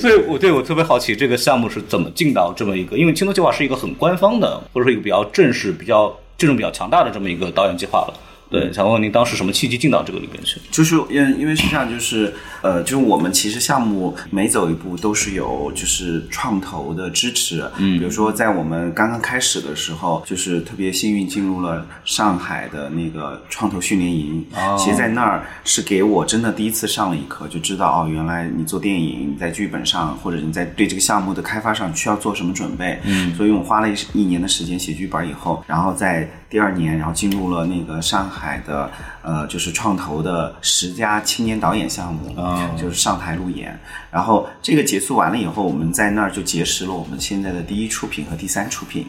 所以我对我特别好奇这个项目是怎么进到这么一个，因为清风计划是一个很官方的，或者说一个比较正式、比较阵容比较强大的这么一个导演计划了。对，想问问您当时什么契机进到这个里边去？就是因因为是这样，就是呃，就是我们其实项目每走一步都是有就是创投的支持，嗯，比如说在我们刚刚开始的时候，就是特别幸运进入了上海的那个创投训练营，哦。其实在那儿是给我真的第一次上了一课，就知道哦，原来你做电影，你在剧本上或者你在对这个项目的开发上需要做什么准备，嗯，所以我花了一一年的时间写剧本以后，然后在第二年，然后进入了那个上海的呃，就是创投的十佳青年导演项目，哦就是上台路演。然后这个结束完了以后，我们在那儿就结识了我们现在的第一出品和第三出品。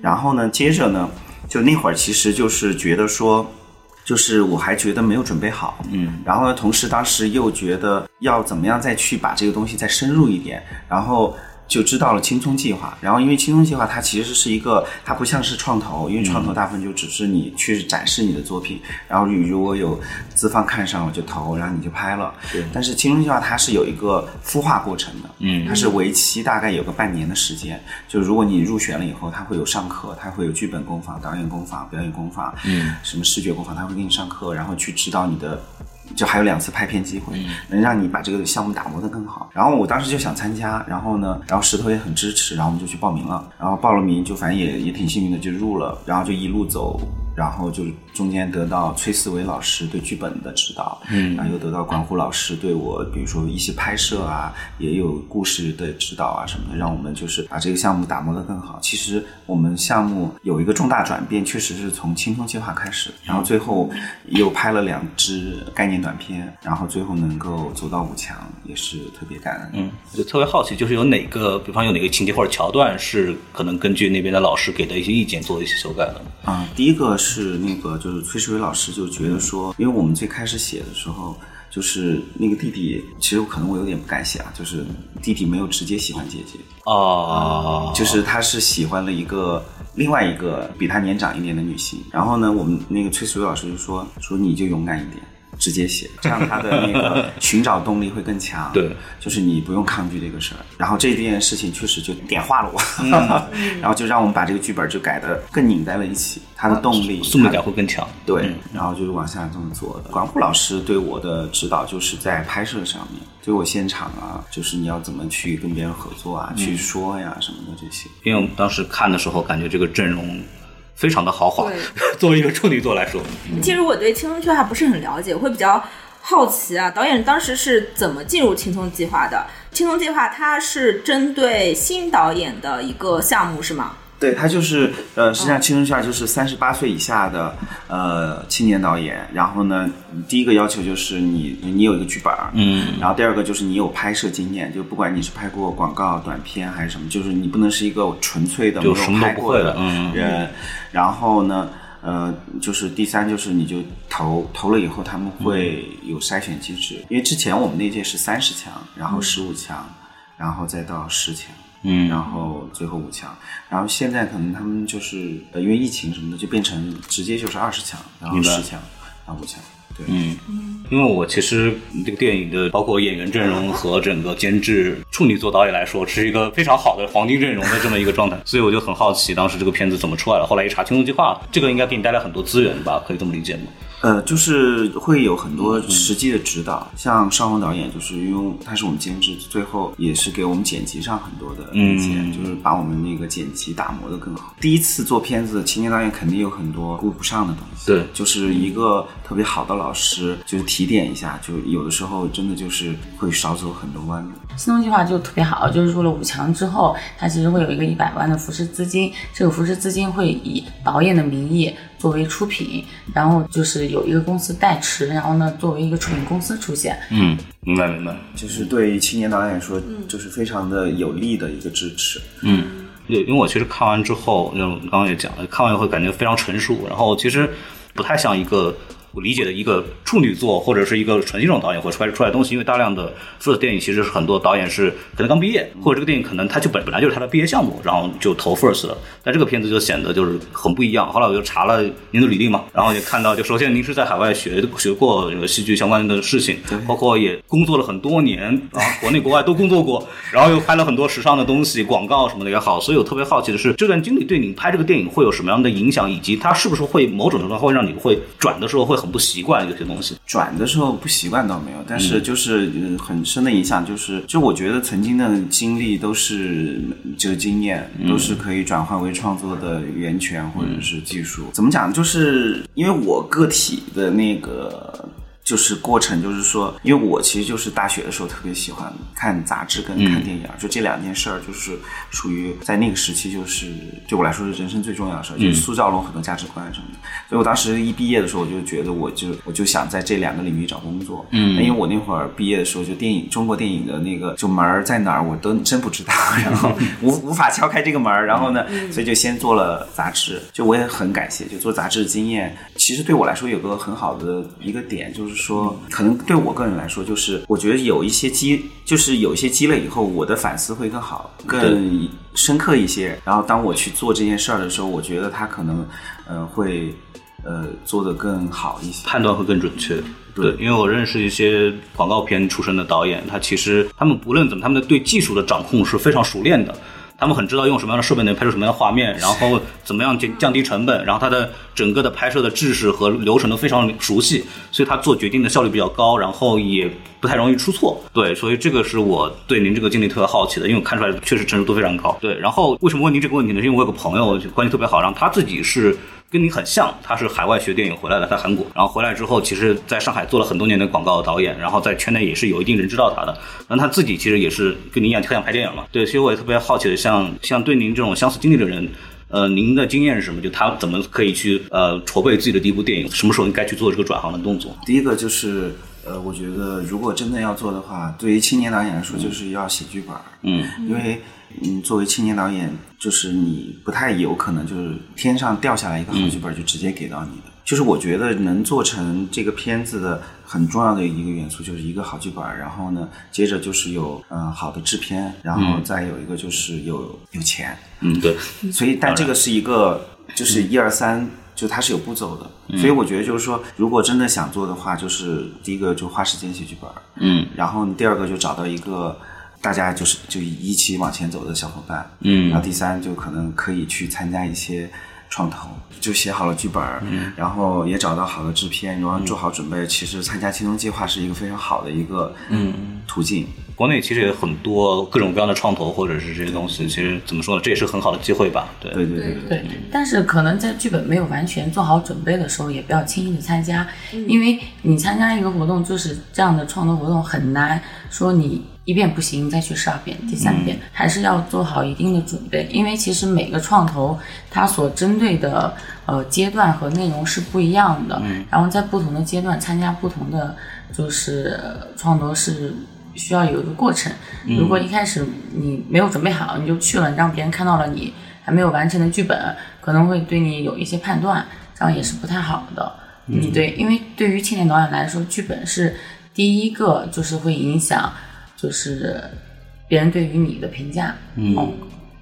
然后呢，接着呢，就那会儿其实就是觉得说。就是我还觉得没有准备好，嗯，然后呢，同时当时又觉得要怎么样再去把这个东西再深入一点，然后就知道了青葱计划。然后因为青葱计划它其实是一个，它不像是创投，因为创投大部分就只是你去展示你的作品，然后你如果有资方看上了就投，然后你就拍了。对。但是青葱计划它是有一个孵化过程的，嗯，它是为期大概有个半年的时间。就如果你入选了以后，它会有上课，它会有剧本工坊、导演工坊、表演工坊，嗯，什么视觉工坊，它会给你上课，然后去指导你的。就还有两次拍片机会，能让你把这个项目打磨得更好。然后我当时就想参加，然后呢，然后石头也很支持，然后我们就去报名了。然后报了名，就反正也也挺幸运的，就入了。然后就一路走，然后就中间得到崔思维老师对剧本的指导，嗯，然后又得到管虎老师对我，比如说一些拍摄啊，也有故事的指导啊什么的，让我们就是把这个项目打磨得更好。其实我们项目有一个重大转变，确实是从青葱计划开始，然后最后又拍了两支概念短片，然后最后能够走到五强，也是特别感恩。嗯，就特别好奇，就是有哪个，比方有哪个情节或者桥段是可能根据那边的老师给的一些意见做了一些修改的？啊、第一个是那个就是崔世伟老师就觉得说，因为我们最开始写的时候。就是那个弟弟，其实可能我有点不敢写啊，就是弟弟没有直接喜欢姐姐，哦，就是他是喜欢了一个另外一个比他年长一点的女性。然后呢，我们那个崔世伟老师就说说你就勇敢一点，直接写，这样他的那个寻找动力会更强。对，就是你不用抗拒这个事儿。然后这件事情确实就点化了我，嗯然后就让我们把这个剧本就改的更拧在了一起，他的动力、速度它感会更强。对，然后就是往下这么做的。管虎老师对我的指导就是在拍摄上面，对我现场啊，就是你要怎么去跟别人合作啊，去说呀什么的这些。因为我们当时看的时候，感觉这个阵容非常的豪华。作为一个处女座来说，其实我对青葱计划不是很了解，我会比较好奇啊，导演当时是怎么进入青葱计划的？青葱计划它是针对新导演的一个项目是吗？对他就是呃，实际上青春下就是三十八岁以下的呃青年导演。然后呢，第一个要求就是你你有一个剧本，嗯，然后第二个就是你有拍摄经验，就不管你是拍过广告、短片还是什么，就是你不能是一个纯粹的没有就什么都拍过不会的嗯人。然后呢，呃，就是第三就是你就投投了以后，他们会有筛选机制，因为之前我们那届是三十强，然后十五强，然后再到十强。嗯然后最后五强，然后现在可能他们就是呃因为疫情什么的，就变成直接就是二十强，然后十强，然后五强，对，嗯，因为我其实这个电影的包括演员阵容和整个监制处女座导演来说，是一个非常好的黄金阵容的这么一个状态，所以我就很好奇当时这个片子怎么出来了。后来一查《青龙计划》，这个应该给你带来很多资源吧？可以这么理解吗？呃，就是会有很多实际的指导，像邵峰导演，就是因为他是我们监制，最后也是给我们剪辑上很多的意见，就是把我们那个剪辑打磨的更好。第一次做片子，青年导演肯定有很多顾不上的东西，对就是一个特别好的老师，就是提点一下，就有的时候真的就是会少走很多弯路。新东计划就特别好，就是入了五强之后，它其实会有一个一百万的扶持资金，这个扶持资金会以导演的名义作为出品，然后就是有一个公司代持，然后呢作为一个出品公司出现。嗯，明白明白。就是对青年导演来说，就是非常的有利的一个支持。对，因为我其实看完之后，就刚刚也讲了，看完以后感觉非常成熟，然后其实不太像一个我理解的一个处女座或者是一个纯新种导演会出来出来的东西，因为大量的 first 电影其实是很多导演是可能刚毕业，或者这个电影可能他就本本来就是他的毕业项目，然后就投 first 了，但这个片子就显得就是很不一样。后来我就查了您的履历嘛，然后也看到，就首先您是在海外学学过这个戏剧相关的事情，包括也工作了很多年啊，国内国外都工作过，然后又拍了很多时尚的东西，广告什么的也好，所以我特别好奇的是，这段经历对你拍这个电影会有什么样的影响，以及它是不是会某种程度上会让你会转的时候会很不习惯有些东西。转的时候不习惯倒没有，但是就是呃很深的影响，就是就我觉得曾经的经历都是这个经验，都是可以转换为创作的源泉或者是技术。怎么讲？就是因为我个体的那个。就是过程，就是说，因为我其实就是大学的时候特别喜欢看杂志跟看电影，就这两件事儿，就是属于在那个时期，就是对我来说是人生最重要的事儿，就是塑造了我很多价值观什么的。所以我当时一毕业的时候，我就觉得我就我就想在这两个领域找工作。嗯，因为我那会儿毕业的时候，就电影中国电影的那个就门儿在哪儿，我都真不知道，然后 无无法敲开这个门儿，然后呢，所以就先做了杂志。就我也很感谢，就做杂志的经验，其实对我来说有个很好的一个点，就是说，可能对我个人来说，就是我觉得有一些积，就是有一些积累以后，我的反思会更好、更深刻一些。然后当我去做这件事儿的时候，我觉得他可能，呃，会呃做得更好一些。判断会更准确。对，因为我认识一些广告片出身的导演，他其实他们不论怎么，他们的对技术的掌控是非常熟练的。他们很知道用什么样的设备能拍出什么样的画面，然后怎么样降降低成本，然后他的整个的拍摄的制式和流程都非常熟悉，所以他做决定的效率比较高，然后也不太容易出错。对，所以这个是我对您这个经历特别好奇的，因为我看出来确实成熟度非常高。对，然后为什么问您这个问题呢？是因为我有个朋友关系特别好，然后他自己是。跟你很像，他是海外学电影回来的，在韩国，然后回来之后，其实在上海做了很多年的广告导演，然后在圈内也是有一定人知道他的。那他自己其实也是跟您一样特想拍电影嘛，对，所以我也特别好奇的，像像对您这种相似经历的人，呃，您的经验是什么？就他怎么可以去呃筹备自己的第一部电影？什么时候应该去做这个转行的动作？第一个就是呃，我觉得如果真的要做的话，对于青年导演来说，就是要写剧本，嗯，因为。嗯，作为青年导演，就是你不太有可能就是天上掉下来一个好剧本就直接给到你的。就是我觉得能做成这个片子的很重要的一个元素就是一个好剧本，然后呢，接着就是有嗯好的制片，然后再有一个就是有有钱。嗯，对。所以，但这个是一个就是一二三，就它是有步骤的。所以我觉得就是说，如果真的想做的话，就是第一个就花时间写剧本，嗯，然后第二个就找到一个。大家就是就一起往前走的小伙伴，嗯，然后第三就可能可以去参加一些创投，就写好了剧本，嗯，然后也找到好的制片，然后做好准备。其实参加青龙计划是一个非常好的一个嗯途径。国内其实也很多各种各样的创投或者是这些东西，其实怎么说呢，这也是很好的机会吧？对对对对对。但是可能在剧本没有完全做好准备的时候，也不要轻易的参加，因为你参加一个活动就是这样的创投活动很难说你。一遍不行，再去十二遍、第三遍，还是要做好一定的准备，因为其实每个创投它所针对的呃阶段和内容是不一样的，然后在不同的阶段参加不同的就是创投是需要有一个过程。如果一开始你没有准备好，你就去了，让别人看到了你还没有完成的剧本，可能会对你有一些判断，这样也是不太好的。嗯，对，因为对于青年导演来说，剧本是第一个，就是会影响。就是别人对于你的评价。嗯，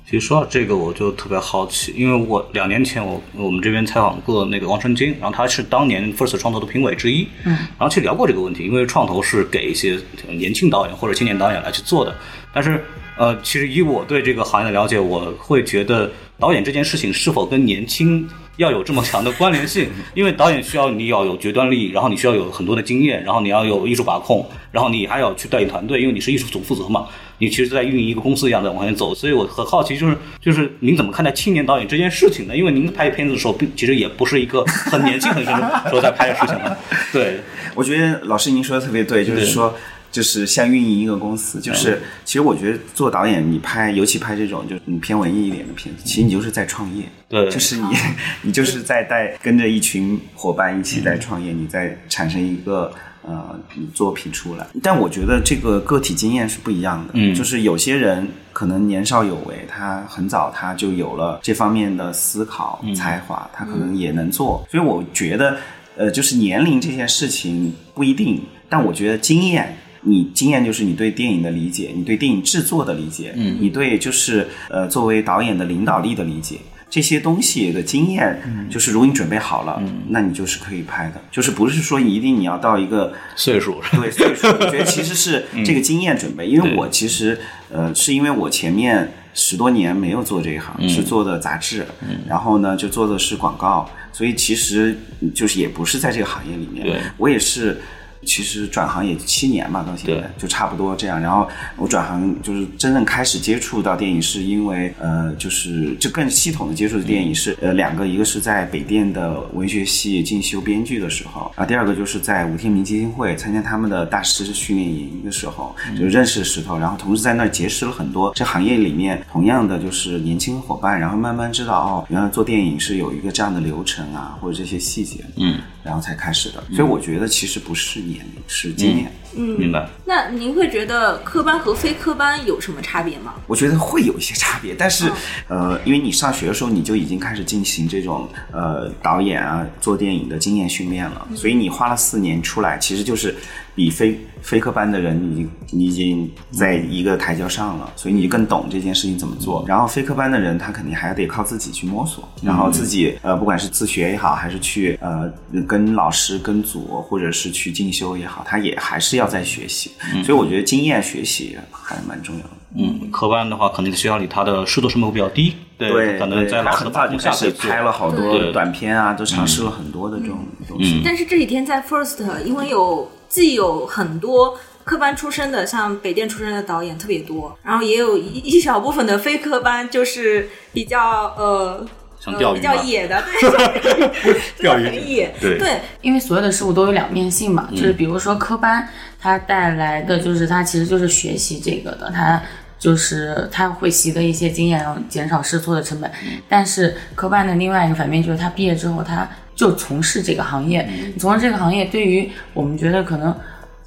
其实说到这个，我就特别好奇，因为我两年前我我们这边采访过那个王春金，然后他是当年 First 创投的评委之一。嗯，然后去聊过这个问题，因为创投是给一些年轻导演或者青年导演来去做的。但是，呃，其实以我对这个行业的了解，我会觉得导演这件事情是否跟年轻。要有这么强的关联性，因为导演需要你要有决断力，然后你需要有很多的经验，然后你要有艺术把控，然后你还要去带领团队，因为你是艺术总负责嘛，你其实在运营一个公司一样的往前走。所以我很好奇，就是就是您怎么看待青年导演这件事情呢？因为您拍片子的时候，并其实也不是一个很年轻、很时候在拍的事情了。对，我觉得老师您说的特别对，就是说。就是像运营一个公司，就是其实我觉得做导演，你拍尤其拍这种就是偏文艺一点的片子，其实你就是在创业，对，就是你 你就是在带跟着一群伙伴一起在创业，你在产生一个呃作品出来。但我觉得这个个体经验是不一样的，嗯，就是有些人可能年少有为，他很早他就有了这方面的思考才华，他可能也能做。所以我觉得呃，就是年龄这件事情不一定，但我觉得经验。你经验就是你对电影的理解，你对电影制作的理解，嗯，你对就是呃作为导演的领导力的理解，这些东西的经验，就是如果你准备好了，那你就是可以拍的，就是不是说一定你要到一个岁数，对岁数，我觉得其实是这个经验准备，因为我其实呃是因为我前面十多年没有做这一行，是做的杂志，然后呢就做的是广告，所以其实就是也不是在这个行业里面，我也是。其实转行也七年嘛，到现在对就差不多这样。然后我转行就是真正开始接触到电影，是因为呃，就是就更系统的接触的电影是呃两个，一个是在北电的文学系进修编剧的时候，啊，第二个就是在吴天明基金会参加他们的大师训练营的时候，就认识石头，然后同时在那儿结识了很多这行业里面同样的就是年轻伙伴，然后慢慢知道哦，原来做电影是有一个这样的流程啊，或者这些细节，嗯，然后才开始的。所以我觉得其实不是年龄，是经验。明白。那您会觉得科班和非科班有什么差别吗？我觉得会有一些差别，但是，呃，因为你上学的时候你就已经开始进行这种呃导演啊做电影的经验训练了，所以你花了四年出来，其实就是比非非科班的人已经你已经在一个台阶上了，所以你就更懂这件事情怎么做。然后非科班的人他肯定还得靠自己去摸索，然后自己呃不管是自学也好，还是去呃跟老师跟组，或者是去进修也好，他也还是要在学习。所以我觉得经验学习还蛮重要的。嗯，科班的话，可能在学校里他的适度成本会比较低，对，可能在老师的把很早就开始控下可以做拍了好对多短片啊，都尝试了很多的这种东西。但是这几天在 First，因为有既有很多科班出身的，像北电出身的导演特别多，然后也有一一小部分的非科班，就是比较呃。呃比像钓鱼嘛较野的，对，钓鱼。很野，对。对，因为所有的事物都有两面性嘛，就是比如说科班，它带来的就是它其实就是学习这个的，它就是他会习得一些经验，然后减少试错的成本。但是科班的另外一个反面就是他毕业之后他就从事这个行业，你从事这个行业对于我们觉得可能，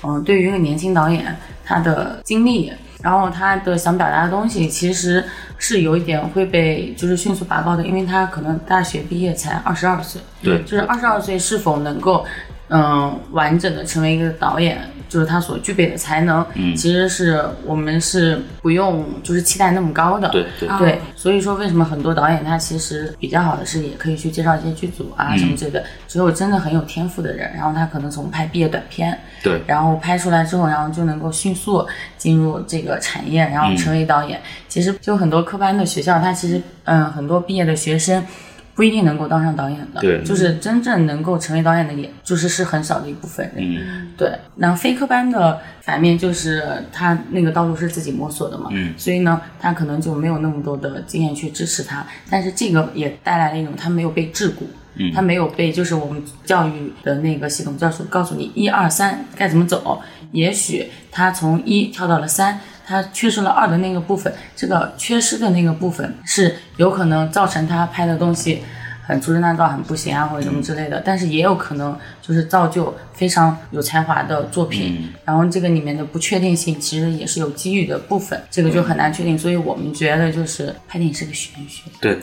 嗯、对于一个年轻导演他的经历。然后他的想表达的东西其实是有一点会被就是迅速拔高的，因为他可能大学毕业才二十二岁，对就是二十二岁是否能够嗯完整的成为一个导演，就是他所具备的才能，嗯，其实是我们是不用就是期待那么高的，对对。对，所以说为什么很多导演他其实比较好的是也可以去介绍一些剧组啊嗯。什么之类的，只有真的很有天赋的人，然后他可能从拍毕业短片，对。然后拍出来之后，然后就能够迅速进入这个产业，然后成为导演。其实就很多科班的学校，他其实嗯很多毕业的学生。不一定能够当上导演的，对。就是真正能够成为导演的，也就是是很少的一部分人。嗯。对，那非科班的反面就是他那个道路是自己摸索的嘛，嗯。所以呢，他可能就没有那么多的经验去支持他，但是这个也带来了一种他没有被桎梏，嗯。他没有被就是我们教育的那个系统教授告诉你一二三该怎么走，也许他从一跳到了三。他缺失了二的那个部分，这个缺失的那个部分是有可能造成他拍的东西很粗制滥造、很不行啊，或者什么之类的。但是也有可能就是造就非常有才华的作品。然后这个里面的不确定性其实也是有机遇的部分，这个就很难确定。所以我们觉得就是拍电影是个玄学。对，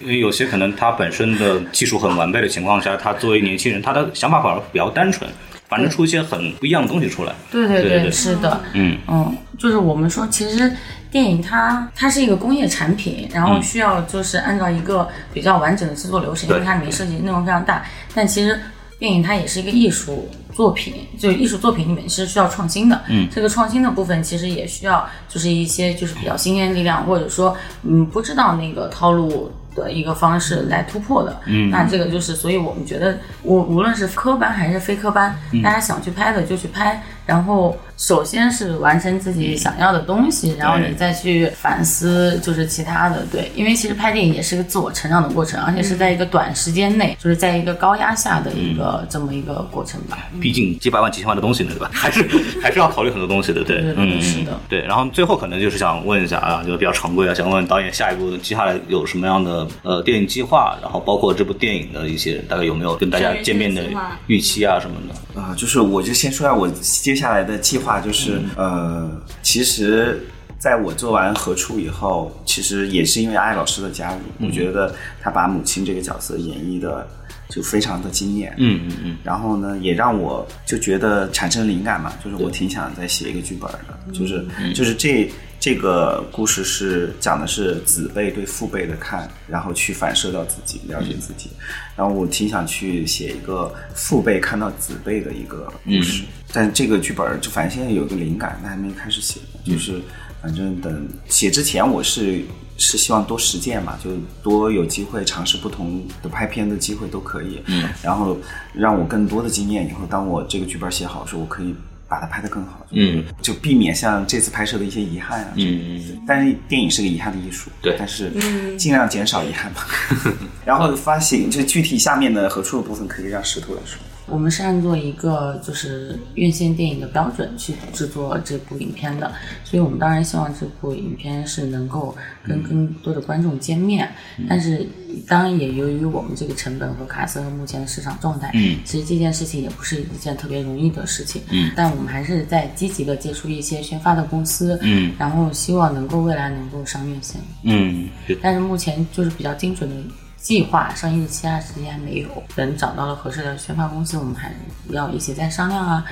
因为有些可能他本身的技术很完备的情况下，他作为年轻人，他的想法反而比较单纯，反正出一些很不一样的东西出来。对对对对是的，嗯嗯，就是我们说，其实电影它它是一个工业产品，然后嗯需要就是按照一个比较完整的制作流程，因为它里面涉及内容非常大。但其实电影它也是一个艺术作品，就是艺术作品里面是需要创新的。嗯，这个创新的部分其实也需要就是一些就是比较新鲜力量，或者说嗯不知道那个套路。的一个方式来突破的，嗯，那这个就是，所以我们觉得，我无论是科班还是非科班，大家想去拍的就去拍，然后首先是完成自己想要的东西，然后你再去反思就是其他的，对，因为其实拍电影也是个自我成长的过程，而且是在一个短时间内，就是在一个高压下的一个这么一个过程吧。毕竟几百万、几千万的东西呢，对吧？还是还是要考虑很多东西的，对，对对嗯，是的对。然后最后可能就是想问一下啊，就是比较常规啊，想问导演下一步接下来有什么样的呃电影计划，然后包括这部电影的一些大概有没有跟大家见面的预期啊什么的。啊、就是我就先说一下我接下来的计划，就是、呃，其实在我做完《何处》以后，其实也是因为艾老师的加入，我觉得他把母亲这个角色演绎的就非常的惊艳，嗯嗯嗯，然后呢，也让我就觉得产生灵感嘛，就是我挺想再写一个剧本的，就是就是这这个故事是讲的是子辈对父辈的看，然后去反射到自己，了解自己，然后我挺想去写一个父辈看到子辈的一个故事，但这个剧本就反正现在有个灵感，但还没开始写，就是反正等写之前，我是是希望多实践嘛，就多有机会尝试不同的拍片的机会都可以。嗯，然后让我更多的经验，以后当我这个剧本写好的时候，我可以把它拍得更好。嗯，就避免像这次拍摄的一些遗憾啊。嗯嗯。但是电影是个遗憾的艺术。对但是尽量减少遗憾吧。然后发行就具体下面的何处的部分，可以让石头来说。我们是按照一个就是院线电影的标准去制作这部影片的，所以我们当然希望这部影片是能够跟更多的观众见面。但是当然也由于我们这个成本和卡斯和目前的市场状态，嗯其实这件事情也不是一件特别容易的事情。嗯但我们还是在积极的接触一些宣发的公司，嗯然后希望能够未来能够上院线。嗯，但是目前就是比较精准的计划，上映的期啊时间还没有。等找到了合适的宣发公司，我们还要一起再商量啊，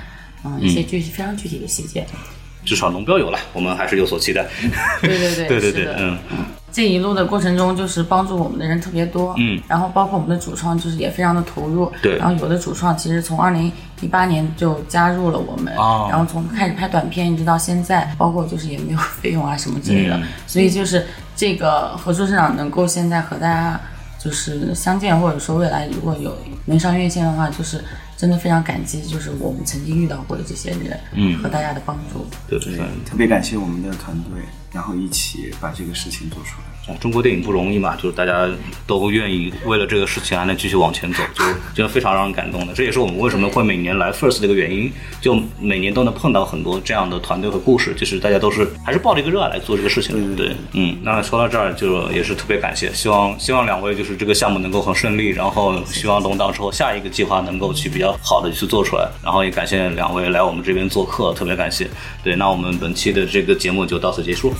嗯，一些具体非常具体的细节。至少龙标有了，我们还是有所期待。对对对，对 对是的，对嗯，这一路的过程中，就是帮助我们的人特别多，嗯，然后包括我们的主创，就是也非常的投入，对然后有的主创其实从二零一八年就加入了我们，哦然后从开始拍短片一直到现在，包括就是也没有 费用啊什么之类的，嗯所以就是这个合作市场能够现在和大家就是相见，或者说未来如果有能上院线的话，就是真的非常感激，就是我们曾经遇到过的这些人，嗯和大家的帮助。对对对。特别感谢我们的团队，然后一起把这个事情做出来。啊中国电影不容易嘛，就是大家都愿意为了这个事情还能继续往前走，就真的非常让人感动的。这也是我们为什么会每年来 First 的一个原因，就每年都能碰到很多这样的团队和故事，就是大家都是还是抱着一个热爱来做这个事情的。对，嗯，那说到这儿就也是特别感谢，希望希望两位就是这个项目能够很顺利，然后希望龙到之后下一个计划能够去比较好的去做出来，然后也感谢两位来我们这边做客，特别感谢。对，那我们本期的这个节目就到此结束。